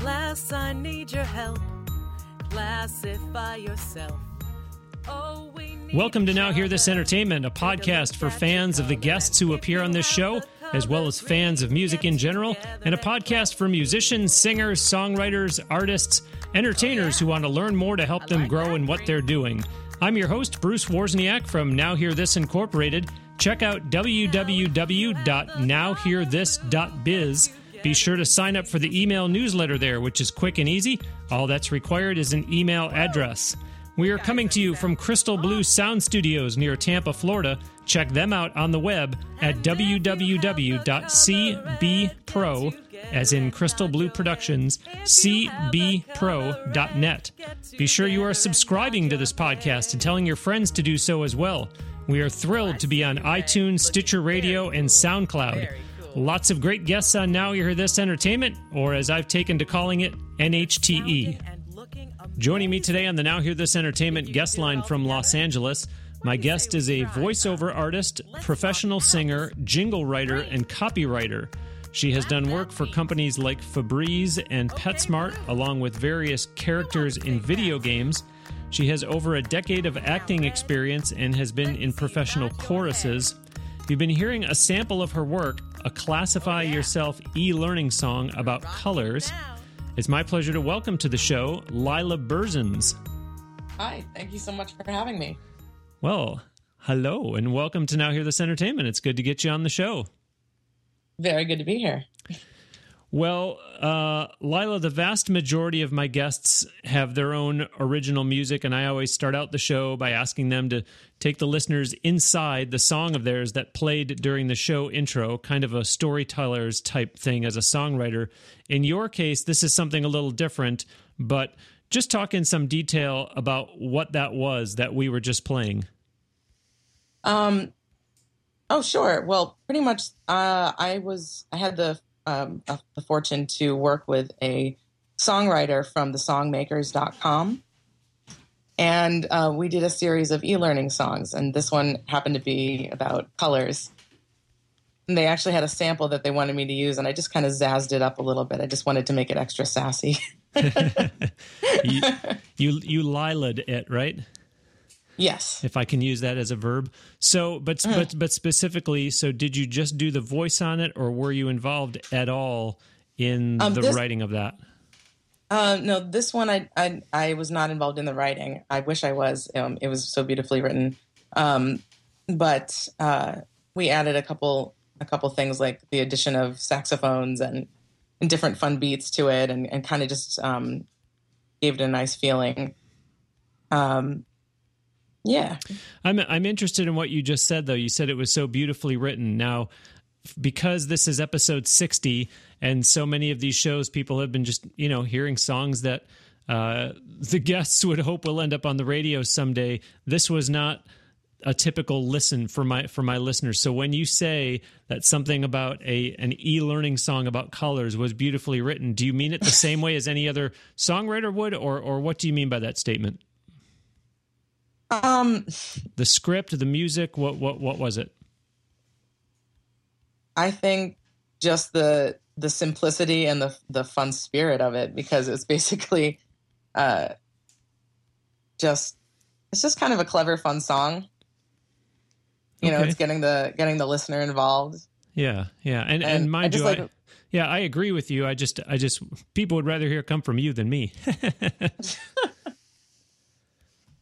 Class, I need your help. Classify yourself. Oh, we need Welcome to Now Hear This. Entertainment, a podcast for fans of the guests who appear on this show, as well as fans of music in general, and a podcast for musicians, singers, songwriters, artists, entertainers oh, who want to learn more to help them grow in what they're doing. I'm your host, Bruce Wozniak from Now Hear This Incorporated. Check out www.nowhearthis.biz. Be sure to sign up for the email newsletter there, which is quick and easy. All that's required is an email address. We are coming to you from Crystal Blue Sound Studios near Tampa, Florida. Check them out on the web at www.cbpro, as in Crystal Blue Productions, cbpro.net. Be sure you are subscribing to this podcast and telling your friends to do so as well. We are thrilled to be on iTunes, Stitcher Radio, and SoundCloud. Lots of great guests on Now You Hear This Entertainment, or as I've taken to calling it, NHTE. And looking up Joining me today on the Now Hear This Entertainment guest line from Los Angeles, my guest is a voiceover artist, professional singer, jingle writer, and copywriter. She has done work for companies like Febreze and PetSmart, along with various characters in video games. She has over a decade of acting experience and has been in professional choruses. You've been hearing a sample of her work, a Classify Yourself e learning song about colors. It's my pleasure to welcome to the show Lila Berzins. Hi, thank you so much for having me. Well, hello and welcome to Now Hear This Entertainment. It's good to get you on the show. Very good to be here. Well, uh, Lila, the vast majority of my guests have their own original music, and I always start out the show by asking them to take the listeners inside the song of theirs that played during the show intro, kind of a storyteller's type thing as a songwriter. In your case, this is something a little different, but just talk in some detail about what that was that we were just playing. Um, oh, sure. Well, pretty much, uh, I was I had the um, uh, the fortune to work with a songwriter from the songmakers.com. And uh, we did a series of e-learning songs, and this one happened to be about colors. And they actually had a sample that they wanted me to use, and I just kind of zazzed it up a little bit. I just wanted to make it extra sassy. You you, you Lila'd it, right? Yes. if I can use that as a verb. So, but Uh-huh. but but specifically, so did you just do the voice on it, or were you involved at all in Um, the this- writing of that? Uh, no, this one I, I I was not involved in the writing. I wish I was. Um, it was so beautifully written. Um, but uh, we added a couple a couple things like the addition of saxophones and, and different fun beats to it, and, and kind of just um, gave it a nice feeling. Um, yeah. I'm I'm interested in what you just said, though. You said it was so beautifully written. Now, because this is episode sixty, and so many of these shows, people have been just you know hearing songs that uh, the guests would hope will end up on the radio someday. This was not a typical listen for my for my listeners. So when you say that something about a an e-learning song about colors was beautifully written, do you mean it the same way as any other songwriter would, or or what do you mean by that statement? Um, The script, the music, what what what was it? I think just the the simplicity and the the fun spirit of it because it's basically uh just it's just kind of a clever fun song. You know, it's getting the getting the listener involved. Yeah, yeah, and and, And I mind just you, like- I, yeah, I agree with you. I just I just people would rather hear it come from you than me.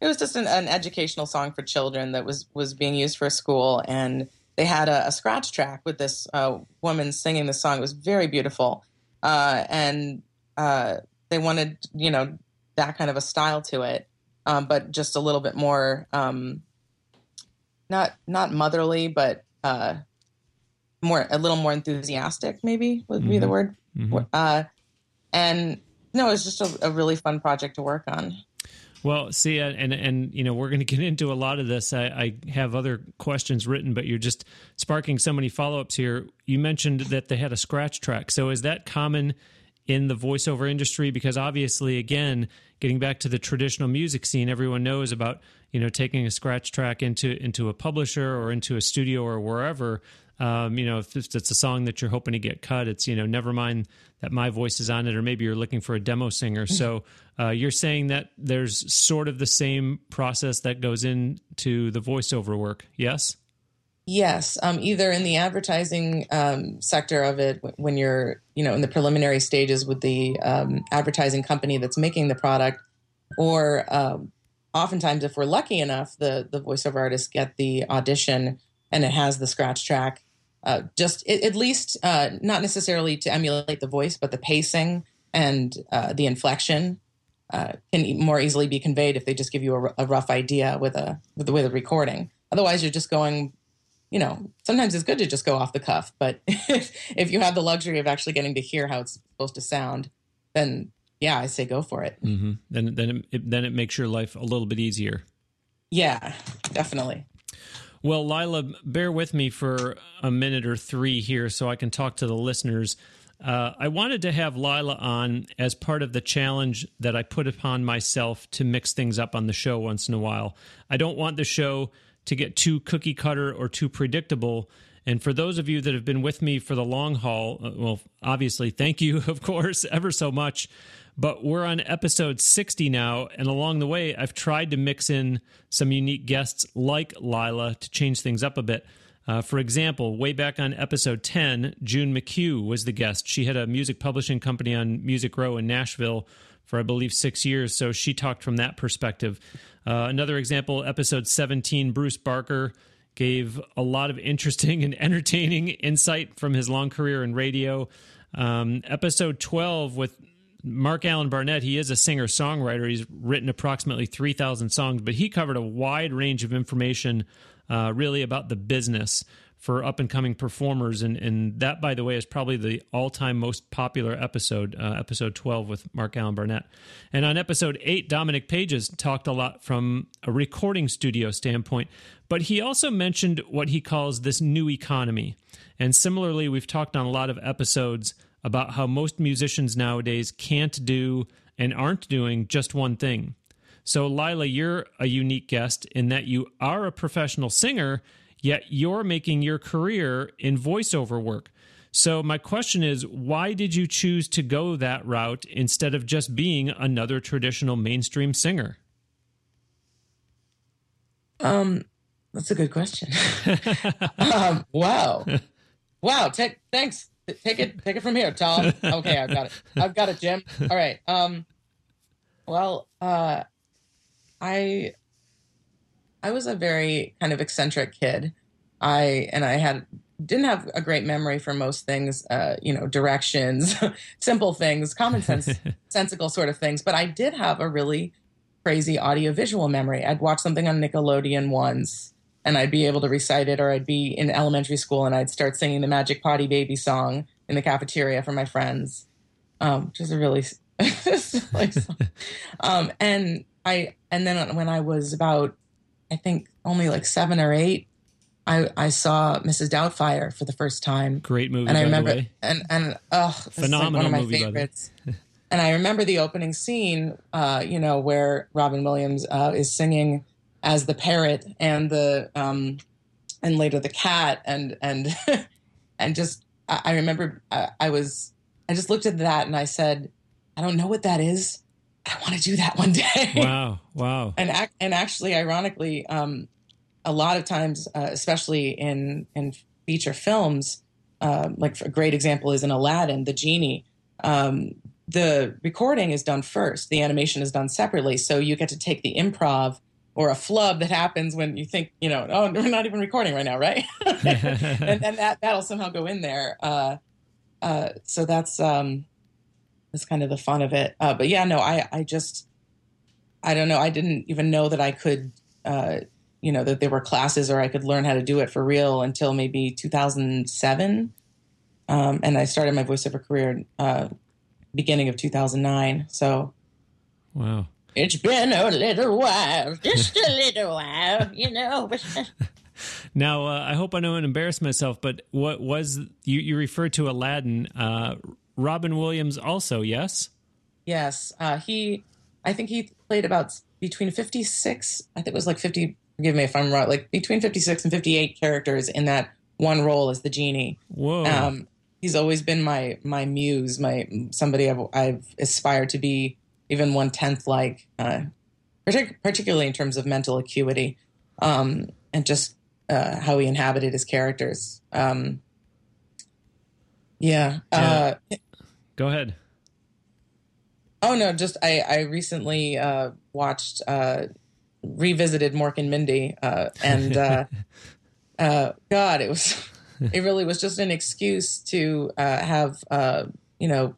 It was just an, an educational song for children that was was being used for a school and they had a, a scratch track with this uh, woman singing the song. It was very beautiful. Uh, and uh, they wanted, you know, that kind of a style to it, um, but just a little bit more, um, not not motherly, but uh, more a little more enthusiastic. Maybe would be the Mhm. word. Mhm. Uh, and no, it was just a, a really fun project to work on. Well, see, uh, and and you know we're going to get into a lot of this. I, I have other questions written, but you're just sparking so many follow ups here. You mentioned that they had a scratch track. So is that common in the voiceover industry? Because obviously, again, getting back to the traditional music scene, everyone knows about you know taking a scratch track into into a publisher or into a studio or wherever. Um, you know, if it's a song that you're hoping to get cut, it's you know, never mind that my voice is on it, or maybe you're looking for a demo singer. So uh, you're saying that there's sort of the same process that goes into the voiceover work, yes? Yes, um, either in the advertising um, sector of it, when you're, you know, in the preliminary stages with the um, advertising company that's making the product, or um, oftentimes, if we're lucky enough, the the voiceover artists get the audition and it has the scratch track. Uh, just it, at least uh, not necessarily to emulate the voice, but the pacing and uh, the inflection uh, can more easily be conveyed if they just give you a, a rough idea with a with the, with a recording. Otherwise, you're just going you know, sometimes it's good to just go off the cuff, but if you have the luxury of actually getting to hear how it's supposed to sound, then yeah, I say go for it. Mm-hmm. Then then it, then it makes your life a little bit easier. Yeah, definitely. Well, Lila, bear with me for a minute or three here so I can talk to the listeners. Uh, I wanted to have Lila on as part of the challenge that I put upon myself to mix things up on the show once in a while. I don't want the show to get too cookie cutter or too predictable. And for those of you that have been with me for the long haul, uh, well, obviously, thank you, of course, ever so much. But we're on episode 60 now. And along the way, I've tried to mix in some unique guests like Lila to change things up a bit. Uh, for example, way back on episode 10, June McHugh was the guest. She had a music publishing company on Music Row in Nashville for, I believe, six years. So she talked from that perspective. Uh, another example, episode 17, Bruce Barker gave a lot of interesting and entertaining insight from his long career in radio. Um, episode 12 with Mark Allen Barnett, he is a singer songwriter. He's written approximately 3,000 songs, but he covered a wide range of information uh, really about the business for up and coming performers. And, and that, by the way, is probably the all time most popular episode, uh, episode 12 with Mark Allen Barnett. And on episode 8, Dominic Pages talked a lot from a recording studio standpoint, but he also mentioned what he calls this new economy. And similarly, we've talked on a lot of episodes about how most musicians nowadays can't do and aren't doing just one thing. So, Lila, you're a unique guest in that you are a professional singer yet you're making your career in voiceover work. So, my question is why did you choose to go that route instead of just being another traditional mainstream singer? Um, that's a good question. um, wow, wow. Take, thanks. Take it. Take it from here, Tom. Okay, I've got it. I've got it, Jim. All right. Um, well, uh, I I was a very kind of eccentric kid. I and I had didn't have a great memory for most things, uh, you know, directions, simple things, common sense, sensical sort of things. But I did have a really crazy audiovisual memory. I'd watch something on Nickelodeon once and I'd be able to recite it, or I'd be in elementary school and I'd start singing the Magic Potty Baby song in the cafeteria for my friends, um, which is a really. Um, and I, and then when I was about I think only like seven or eight, I, I saw Mrs. Doubtfire for the first time. Great movie, and I remember, and and oh, phenomenal like one of my movie, favorites. and I remember the opening scene, uh, you know, where Robin Williams uh, is singing as the parrot and the um, and later the cat, and and and just I, I remember I, I was I just looked at that and I said, I don't know what that is, I want to do that one day. Wow, wow. and and actually, ironically, um, a lot of times, uh, especially in in feature films, uh, like a great example is in Aladdin, the genie. Um, the recording is done first. The animation is done separately, so you get to take the improv or a flub that happens when you think, you know, oh, we're not even recording right now, right? and, and that that'll somehow go in there. Uh, uh, so that's um, that's kind of the fun of it. Uh, but yeah, no, I, I just, I don't know. I didn't even know that I could, uh, you know, that there were classes or I could learn how to do it for real until maybe 2007. Um, and I started my voiceover career uh, beginning of 2009. So, wow, it's been a little while, just a little while, you know. now, uh, I hope I don't embarrass myself, but what was you? You referred to Aladdin. Robin Williams also, yes? Yes. Uh, he, I think he played about between 56, I think it was like 50, forgive me if I'm wrong, like between 56 and 58 characters in that one role as the genie. Whoa. Um, he's always been my my muse, my somebody I've, I've aspired to be even one tenth like, uh, partic- particularly in terms of mental acuity um, and just uh, how he inhabited his characters. Um, yeah. Yeah. Uh, Go ahead. oh no, just I I recently uh, watched uh, revisited Mork and Mindy uh, and uh, uh, God, it was it really was just an excuse to uh, have uh, you know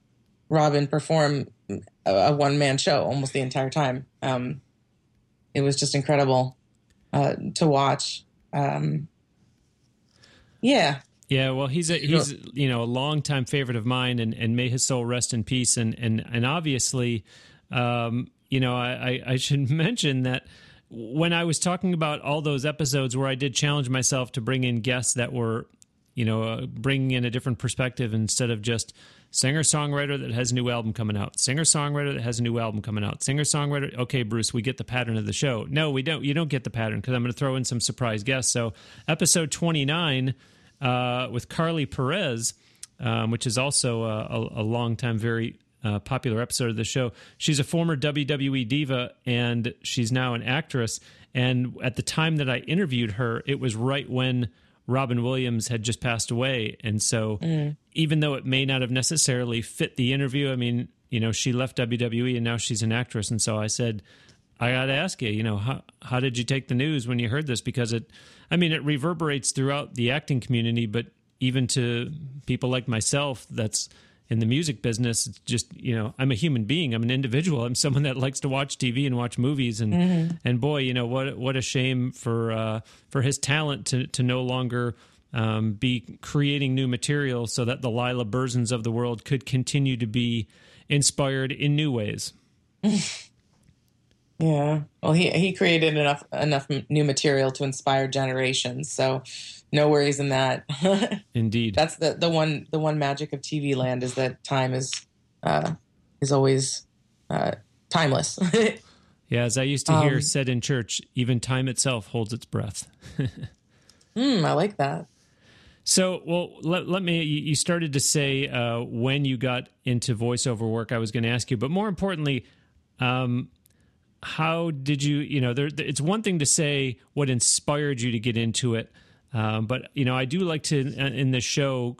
Robin perform a, a one man show almost the entire time. Um, it was just incredible uh, to watch. Um, yeah, Yeah, well, he's a he's you know a longtime favorite of mine, and, and may his soul rest in peace. And and and obviously, um, you know, I, I I should mention that when I was talking about all those episodes where I did challenge myself to bring in guests that were, you know, uh, bringing in a different perspective instead of just singer songwriter that has a new album coming out, singer songwriter that has a new album coming out, singer songwriter. Okay, Bruce, we get the pattern of the show. No, we don't. You don't get the pattern because I'm going to throw in some surprise guests. So, episode 29 uh, with Carly Perez, um, which is also a, a, a long time, very uh, popular episode of the show. She's a former WWE diva and she's now an actress. And at the time that I interviewed her, it was right when Robin Williams had just passed away. And so, even though it may not have necessarily fit the interview, I mean, you know, she left WWE and now she's an actress. And so I said, I got to ask you, you know, how how did you take the news when you heard this? Because it, I mean, it reverberates throughout the acting community, but even to people like myself, that's in the music business. It's just you know, I'm a human being. I'm an individual. I'm someone that likes to watch TV and watch movies. And and boy, you know what what a shame for uh, for his talent to to no longer. Um, be creating new material so that the Lila Berzins of the world could continue to be inspired in new ways. yeah. Well, he he created enough enough new material to inspire generations. So, no worries in that. Indeed. That's the the one the one magic of TV land is that time is uh, is always uh, timeless. Yeah, as I used to hear Um, said in church, even time itself holds its breath. mm, I like that. So, well, let, let me. You you started to say uh, when you got into voiceover work. I was going to ask you, but more importantly, um, how did you? You know, there, it's one thing to say what inspired you to get into it, um, but you know, I do like to in the show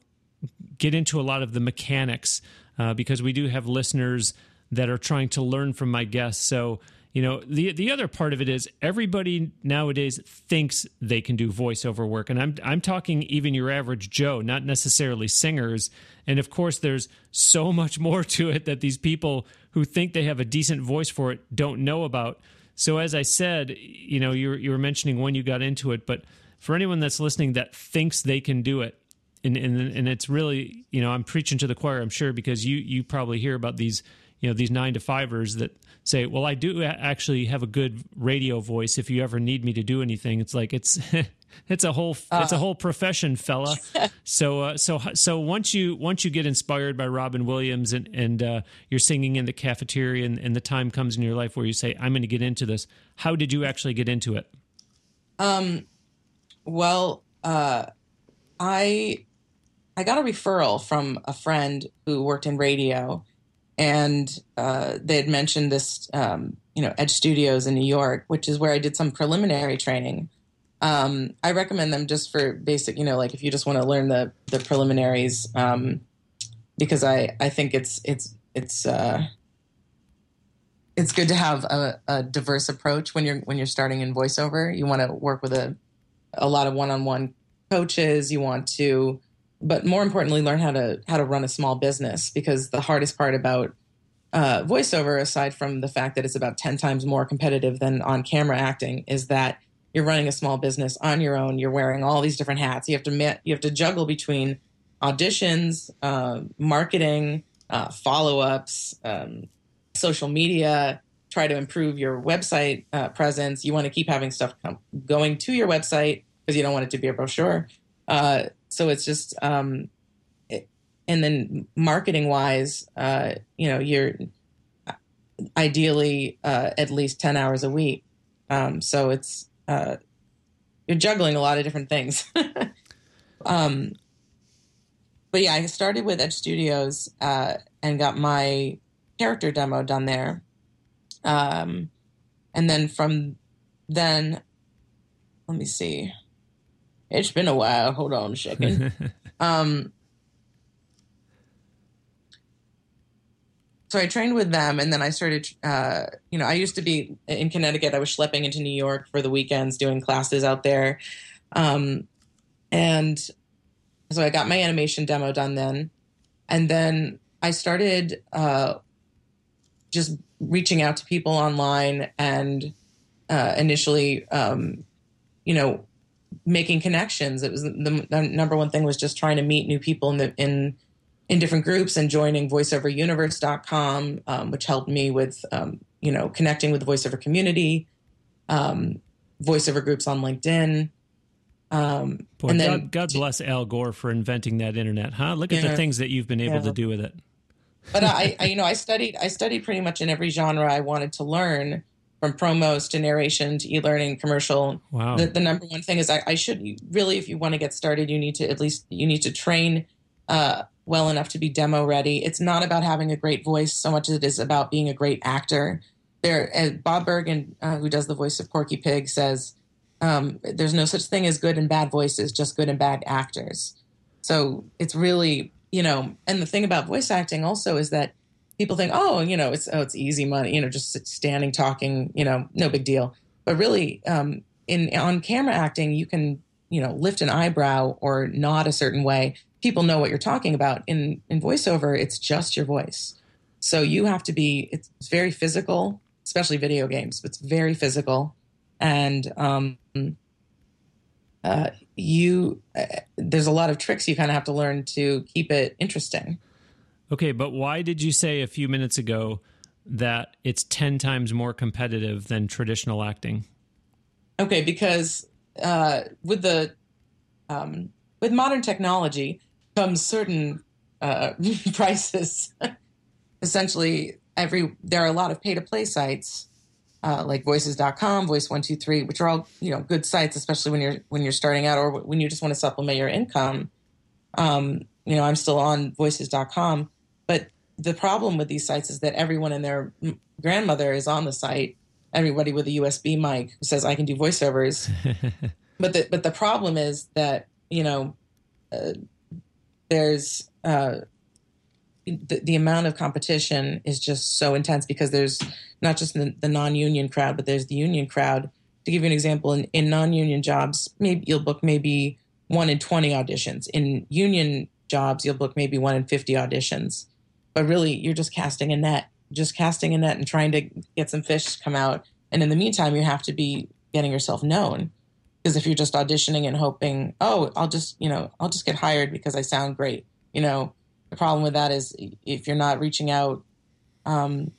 get into a lot of the mechanics uh, because we do have listeners that are trying to learn from my guests. So, you know, the the other part of it is everybody nowadays thinks they can do voiceover work, and I'm I'm talking even your average Joe, not necessarily singers. And of course, there's so much more to it that these people who think they have a decent voice for it don't know about. So, as I said, you know, you you were mentioning when you got into it, but for anyone that's listening that thinks they can do it, and and and it's really you know I'm preaching to the choir I'm sure because you you probably hear about these you know these nine to fivers that say well I do actually have a good radio voice if you ever need me to do anything. It's like it's it's a whole it's a whole profession fella. So uh, so so once you once you get inspired by Robin Williams and and uh, you're singing in the cafeteria and, and the time comes in your life where you say I'm going to get into this how did you actually get into it? Um Well, uh, I I got a referral from a friend who worked in radio, and uh, they had mentioned this, um, you know, Edge Studios in New York, which is where I did some preliminary training. Um, I recommend them just for basic, you know, like if you just want to learn the the preliminaries, um, because I I think it's it's it's uh, it's good to have a, a diverse approach when you're when you're starting in voiceover. You want to work with a a lot of one-on-one coaches. You want to, but more importantly, learn how to how to run a small business because the hardest part about uh, voiceover, aside from the fact that it's about ten times more competitive than on-camera acting, is that you're running a small business on your own. You're wearing all these different hats. You have to ma- you have to juggle between auditions, uh, marketing, uh, follow-ups, um, social media, try to improve your website uh, presence. You want to keep having stuff come, going to your website because you don't want it to be a brochure. Uh, so it's just, um, it, and then marketing wise, uh, you know, you're ideally uh, at least 10 hours a week. Um, so it's, uh, you're juggling a lot of different things. um, but yeah, I started with Edge Studios uh, and got my character demo done there. Um, and then from then, let me see. It's been a while. Hold on a second. um, so I trained with them, and then I started. Uh, you know, I used to be in Connecticut. I was schlepping into New York for the weekends, doing classes out there, um, and so I got my animation demo done then, and then I started uh, just reaching out to people online and uh, initially, um, you know, making connections. It was the, the, number one thing was just trying to meet new people in the in in different groups and joining voiceoveruniverse.com, um, which helped me with, um, you know, connecting with the voiceover community, um, voiceover groups on LinkedIn. Um, Boy, and then, God, God, bless Al Gore for inventing that internet, huh? Look at the things that you've been able yeah. to do with it. but I, I, you know, I studied, I studied pretty much in every genre I wanted to learn, from promos to narration to e-learning, commercial. Wow. The, the number one thing is I, I, should really, if you want to get started, you need to at least you need to train uh, well enough to be demo ready. It's not about having a great voice so much as it is about being a great actor. There, uh, Bob Bergen, uh, who does the voice of Porky Pig, says um, there's no such thing as good and bad voices, just good and bad actors. So it's really, you know, and the thing about voice acting also is that people think, oh, you know, it's oh, it's easy money, you know, just standing talking, you know, no big deal. But really, um, in on camera acting, you can, you know, lift an eyebrow or nod a certain way people know what you're talking about. In in voiceover, it's just your voice. So you have to be. It's very physical, especially video games. It's very physical, and um, uh, you uh, there's a lot of tricks you kind of have to learn to keep it interesting. Okay, but why did you say a few minutes ago that it's ten times more competitive than traditional acting? Okay, because uh, with the um, with modern technology, comes certain uh, prices. Essentially, every there are a lot of pay to play sites uh, like voices.com, voice123, which are all, you know, good sites, especially when you're when you're starting out or when you just want to supplement your income. Um, you know, I'm still on voices.com, but the problem with these sites is that everyone and their grandmother is on the site. Everybody with a USB mic who says I can do voiceovers. but the but the problem is that you know uh, there's uh, the, the, amount of competition is just so intense because there's not just the, the, non-union crowd, but there's the union crowd. To give you an example, in, in non-union jobs, maybe you'll book maybe one in 20 auditions. In union jobs, you'll book maybe one in 50 auditions. But really, you're just casting a net, just casting a net and trying to get some fish to come out. And in the meantime, you have to be getting yourself known. Because if you're just auditioning and hoping, oh, I'll just, you know, I'll just get hired because I sound great, you know, the problem with that is if you're not reaching out um,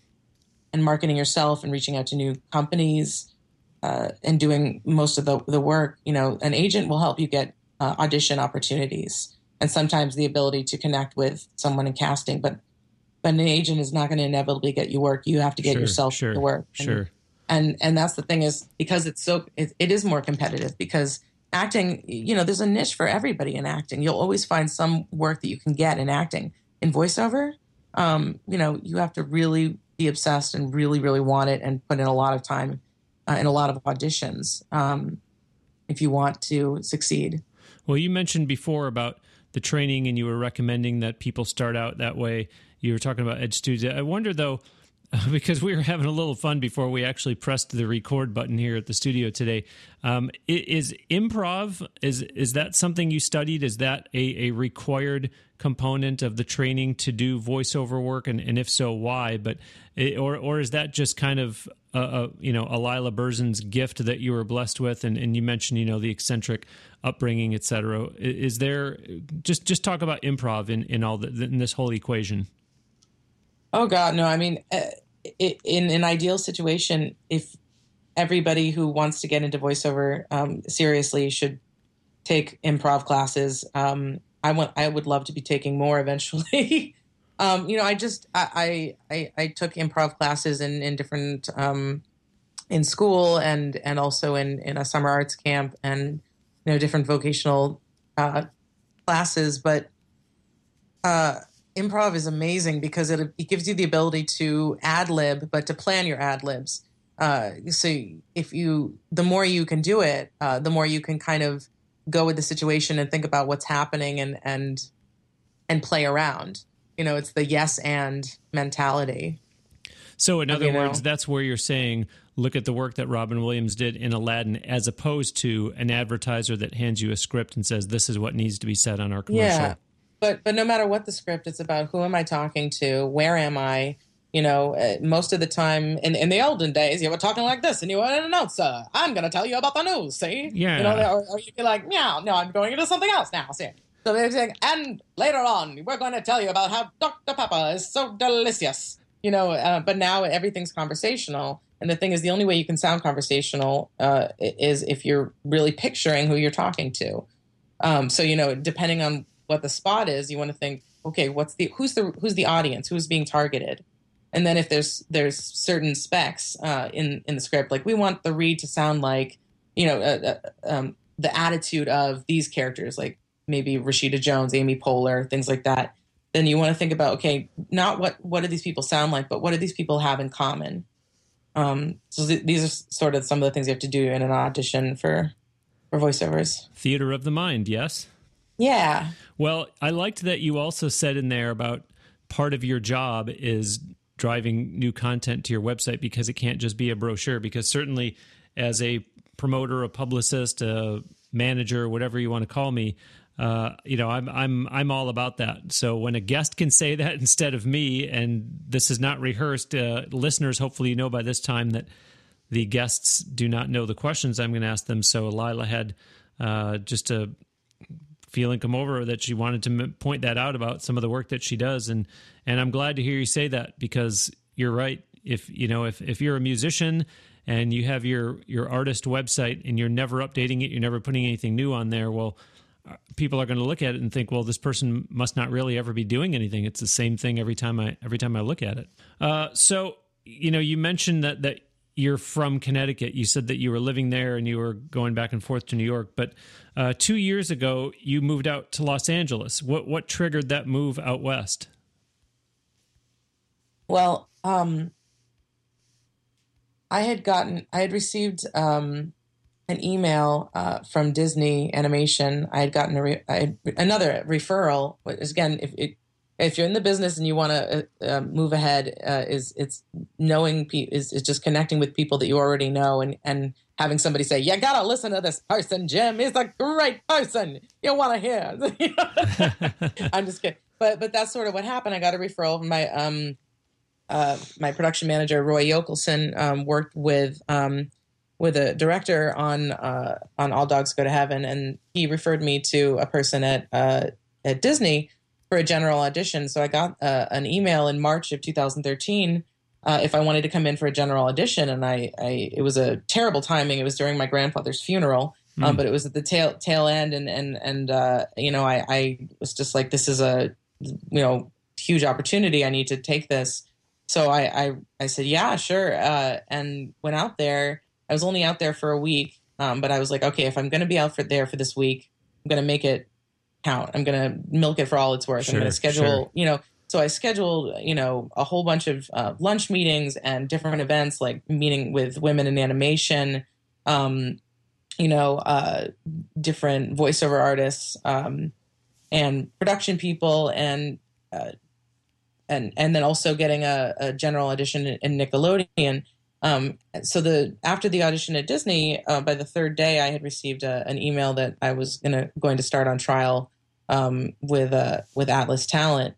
and marketing yourself and reaching out to new companies uh, and doing most of the, the work, you know, an agent will help you get uh, audition opportunities and sometimes the ability to connect with someone in casting. But but an agent is not going to inevitably get you work. You have to get sure, yourself sure, to work. And, sure. and and that's the thing is because it's so it, it is more competitive because acting you know there's a niche for everybody in acting. You'll always find some work that you can get in acting. In voiceover um, you know you have to really be obsessed and really really want it and put in a lot of time uh, and a lot of auditions um, if you want to succeed. Well you mentioned before about the training and you were recommending that people start out that way you were talking about edge studio i wonder though because we were having a little fun before we actually pressed the record button here at the studio today. Um, is improv is is that something you studied? Is that a, a required component of the training to do voiceover work? And, and if so, why? But it, or or is that just kind of a, a, you know a Lila Berzins' gift that you were blessed with? And, and you mentioned you know the eccentric upbringing, etc. Is there just just talk about improv in in all the, in this whole equation? Oh God, no! I mean, uh, in an ideal situation, if everybody who wants to get into voiceover um, seriously should take improv classes. Um, I want I would love to be taking more eventually. um, you know, I just I, I I took improv classes in in different um, in school and and also in in a summer arts camp and you know different vocational uh, classes, but uh, improv is amazing because it it gives you the ability to ad lib, but to plan your ad libs. Uh, so if you the more you can do it, uh, the more you can kind of go with the situation and think about what's happening and and and play around. You know, it's the yes and mentality. So, in other words, know. that's where you're saying, look at the work that Robin Williams did in Aladdin, as opposed to an advertiser that hands you a script and says, "This is what needs to be said on our commercial." Yeah, but but no matter what the script, it's about who am I talking to, where am I, you know, uh, most of the time in, in the olden days, you were talking like this and you were an announcer. I'm going to tell you about the news, see? Yeah. You know, or, or you'd be like, meow, no, I'm going into something else now, see? So they're saying, and later on, we're going to tell you about how Dr. Pepper is so delicious, you know, uh, but now everything's conversational. And the thing is, the only way you can sound conversational uh, is if you're really picturing who you're talking to. Um, so, you know, depending on what the spot is, you want to think, okay, what's the, who's the, who's the audience? Who's being targeted? and then if there's there's certain specs uh, in in the script, like we want the read to sound like you know uh, uh, um, the attitude of these characters, like maybe Rashida Jones, Amy Poehler, things like that. Then you want to think about okay, not what what do these people sound like, but what do these people have in common? Um, so th- these are sort of some of the things you have to do in an audition for for voiceovers. Theater of the mind, yes. Yeah. Well, I liked that you also said in there about part of your job is driving new content to your website because it can't just be a brochure. Because certainly, as a promoter, a publicist, a manager, whatever you want to call me, uh, you know, I'm I'm I'm all about that. So when a guest can say that instead of me, and this is not rehearsed, uh, listeners, hopefully you know by this time that the guests do not know the questions I'm going to ask them. So Lila had uh, just a feeling come over that she wanted to point that out about some of the work that she does, and and I'm glad to hear you say that because you're right. If you know, if if you're a musician and you have your your artist website and you're never updating it, you're never putting anything new on there, well, uh, people are going to look at it and think, well, this person must not really ever be doing anything. It's the same thing every time I every time I look at it. Uh, so you know, you mentioned that that you're from Connecticut. You said that you were living there and you were going back and forth to New York. But uh, two years ago, you moved out to Los Angeles. What what triggered that move out west? Well, um, I had gotten, I had received um, an email uh, from Disney Animation. I had gotten a re- had, another referral. Again, if it, if you're in the business and you want to uh, uh, move ahead, uh, is it's knowing pe- is, is just connecting with people that you already know and and having somebody say, "You gotta listen to this person, Jim. He's a great person. You want to hear." I'm just kidding, but but that's sort of what happened. I got a referral from my um uh, my production manager Roy Yokelson um, worked with um, with a director on uh, on All Dogs Go to Heaven, and he referred me to a person at uh, at Disney for a general audition. So I got uh, an email in March of 2013 uh, if I wanted to come in for a general audition, and I, I it was a terrible timing. It was during my grandfather's funeral. Mm. Um, but it was at the tail tail end, and and and uh, you know, I, I was just like, this is a you know huge opportunity. I need to take this so I, I, I said, yeah, sure. Uh, and went out there. I was only out there for a week. Um, but I was like, okay, if I'm going to be out for there for this week, I'm going to make it count. I'm going to milk it for all it's worth. Sure, I'm going to schedule, sure. you know, so I scheduled, you know, a whole bunch of uh, lunch meetings and different events, like meeting with women in animation, um, you know, uh, different voiceover artists um, and production people, and uh, and and then also getting a, a general audition in Nickelodeon. Um, so the after the audition at Disney, uh, by the third day, I had received a, an email that I was gonna going to start on trial um, with uh, with Atlas Talent,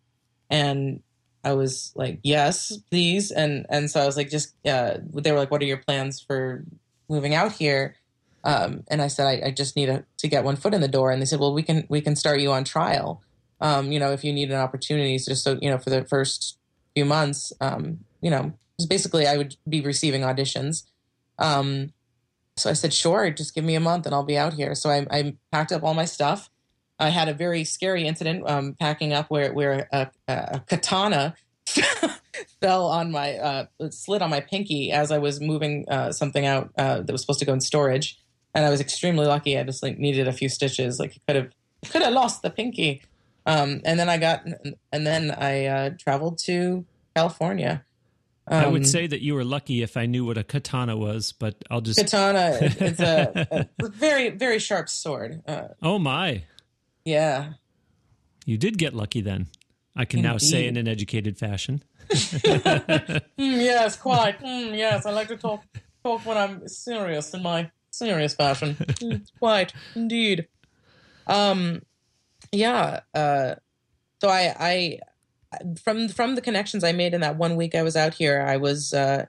and I was like, yes, please, and and so I was like, just uh, they were like, what are your plans for moving out here? Um, and I said, I, I just need a, to get one foot in the door, and they said, well, we can we can start you on trial um, you know, if you need an opportunity, so just so you know, for the first few months, um, you know, basically I would be receiving auditions. Um, so I said, sure, just give me a month and I'll be out here. So I, I packed up all my stuff I had a very scary incident um, packing up where where a, a katana fell on my uh, slid on my pinky as I was moving uh, something out uh, that was supposed to go in storage, and I was extremely lucky. I just like needed a few stitches. Like could have could have lost the pinky, um, and then I got and then I uh, traveled to California. Um, I would say that you were lucky if I knew what a katana was, but I'll just katana. it's a, a, very very sharp sword. Uh, oh my! Yeah, you did get lucky then. I can Indeed. now say in an educated fashion. mm, yes, quite. Mm, yes, I like to talk talk when I'm serious in my serious fashion. Mm, quite, indeed. Um, yeah. Uh, so I, I, from from the connections I made in that one week I was out here, I was uh,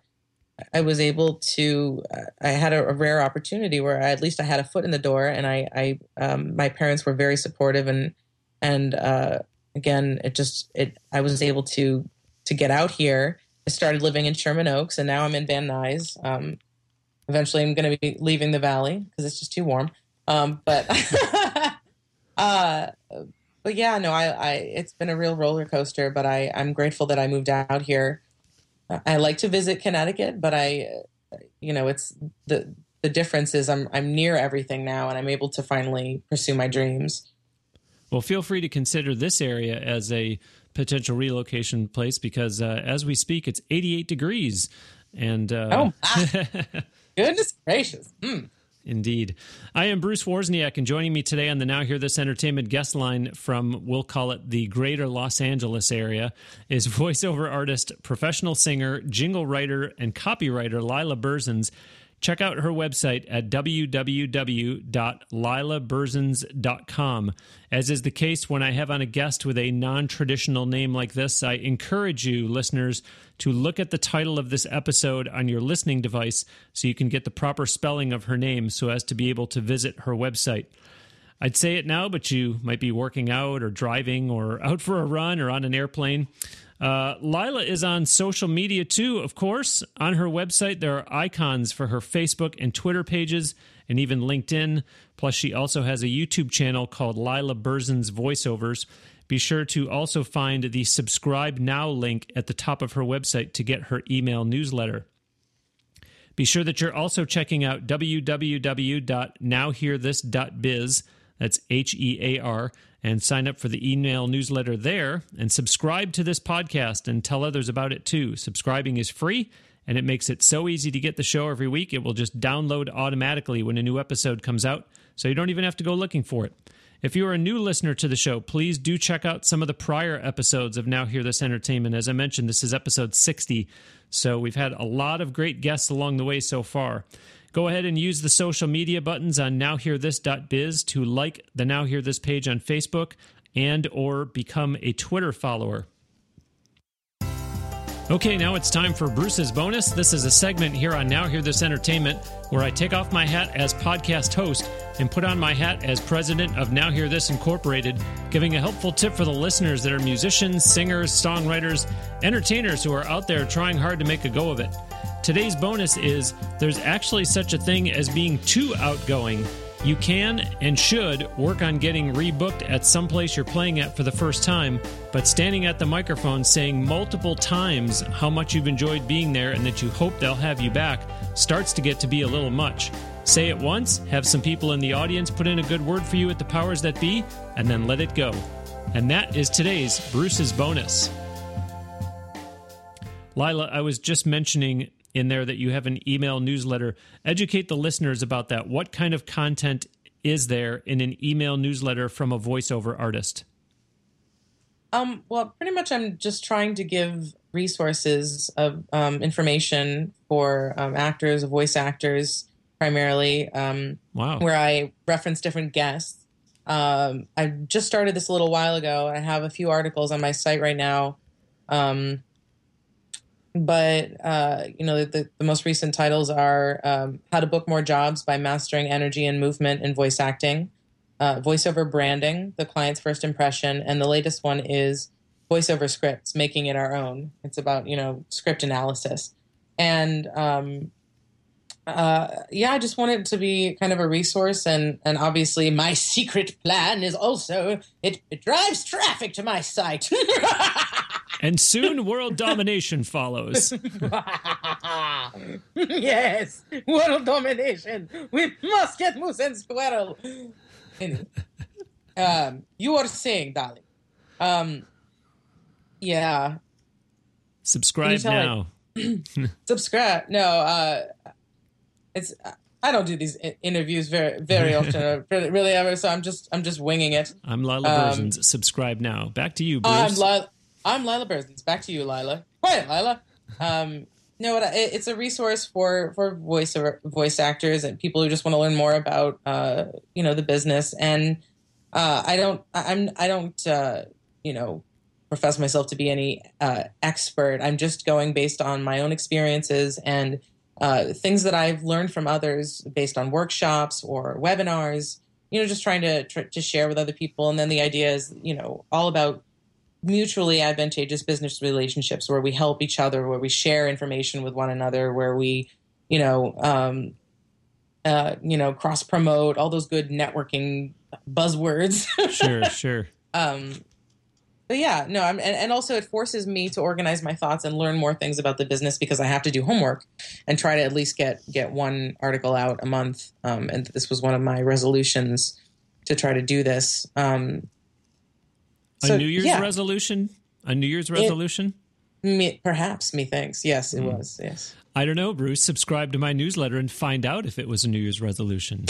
I was able to. Uh, I had a, a, rare opportunity where I, at least I had a foot in the door, and I, I um, my parents were very supportive, and and uh, again, it just it I was able to to get out here. I started living in Sherman Oaks, and now I'm in Van Nuys. Um, eventually, I'm going to be leaving the valley because it's just too warm. Um, but uh, but yeah, no, I, I it's been a real roller coaster. But I I'm grateful that I moved out here. I like to visit Connecticut, but I, you know, it's the the difference is I'm I'm near everything now, and I'm able to finally pursue my dreams. Well, feel free to consider this area as a potential relocation place because uh, as we speak, it's 88 degrees. And uh, oh, goodness gracious. Mm. Indeed. I am Bruce Wozniak, and joining me today on the Now Hear This Entertainment guest line from, we'll call it the greater Los Angeles area, is voiceover artist, professional singer, jingle writer, and copywriter Lila Berzins. Check out her website at www.lilaberzins.com. As is the case when I have on a guest with a non traditional name like this, I encourage you, listeners, to look at the title of this episode on your listening device so you can get the proper spelling of her name so as to be able to visit her website. I'd say it now, but you might be working out or driving or out for a run or on an airplane. Uh, Lila is on social media too, of course. On her website, there are icons for her Facebook and Twitter pages and even LinkedIn. Plus, she also has a YouTube channel called Lila Berzins Voiceovers. Be sure to also find the subscribe now link at the top of her website to get her email newsletter. Be sure that you're also checking out www.nowhearthis.biz. That's H E A R and sign up for the email newsletter there and subscribe to this podcast and tell others about it too. Subscribing is free and it makes it so easy to get the show every week. It will just download automatically when a new episode comes out, so you don't even have to go looking for it. If you are a new listener to the show, please do check out some of the prior episodes of Now Hear This Entertainment. As I mentioned, this is episode 60, so we've had a lot of great guests along the way so far. Go ahead and use the social media buttons on nowhearthis.biz to like the Now Hear This page on Facebook and or become a Twitter follower. Okay, now it's time for Bruce's bonus. This is a segment here on Now Hear This Entertainment where I take off my hat as podcast host and put on my hat as president of Now Hear This Incorporated, giving a helpful tip for the listeners that are musicians, singers, songwriters, entertainers who are out there trying hard to make a go of it. Today's bonus is there's actually such a thing as being too outgoing. You can and should work on getting rebooked at some place you're playing at for the first time, but standing at the microphone saying multiple times how much you've enjoyed being there and that you hope they'll have you back starts to get to be a little much. Say it once, have some people in the audience put in a good word for you at the powers that be, and then let it go. And that is today's Bruce's bonus. Lila, I was just mentioning in there that you have an email newsletter. Educate the listeners about that. What kind of content is there in an email newsletter from a voiceover artist? Um, well, pretty much, I'm just trying to give resources of um, information for um, actors, voice actors, primarily. Um, wow. Where I reference different guests. Um, I just started this a little while ago. I have a few articles on my site right now um, but uh, you know the, the, most recent titles are um, how to book more jobs by mastering energy and movement in voice acting uh, voiceover branding the client's first impression and the latest one is voiceover scripts making it our own it's about you know script analysis and um, uh, yeah, I just want it to be kind of a resource, and and obviously my secret plan is also it, it drives traffic to my site. and soon world domination follows. yes, world domination. We must get Moose and Squirrel. Anyway, um, you are saying, darling. Um, yeah. Subscribe now. Subscribe. No, uh, it's I don't do these interviews very very often, really ever. So I'm just I'm just winging it. I'm Lila um, Subscribe now. Back to you, Bruce. I'm. I'm Laila Berzins. Back to you, Laila. Quiet, Laila. Um, no, what it's a resource for for voice voice actors and people who just want to learn more about uh, you know the business. And uh, I don't I'm I don't uh, you know profess myself to be any uh, expert. I'm just going based on my own experiences and uh, things that I've learned from others based on workshops or webinars. You know, just trying to to share with other people. And then the idea is, you know, all about mutually advantageous business relationships where we help each other, where we share information with one another, where we, you know, um, uh, you know, cross promote all those good networking buzzwords. sure, sure. Um, but yeah, no, I'm, and, and also it forces me to organize my thoughts and learn more things about the business because I have to do homework and try to at least get get one article out a month. Um, and this was one of my resolutions to try to do this. Um, so, a New Year's yeah. resolution? A New Year's resolution? It, me, perhaps, methinks. Yes, it mm. was. Yes. I don't know, Bruce. Subscribe to my newsletter and find out if it was a New Year's resolution.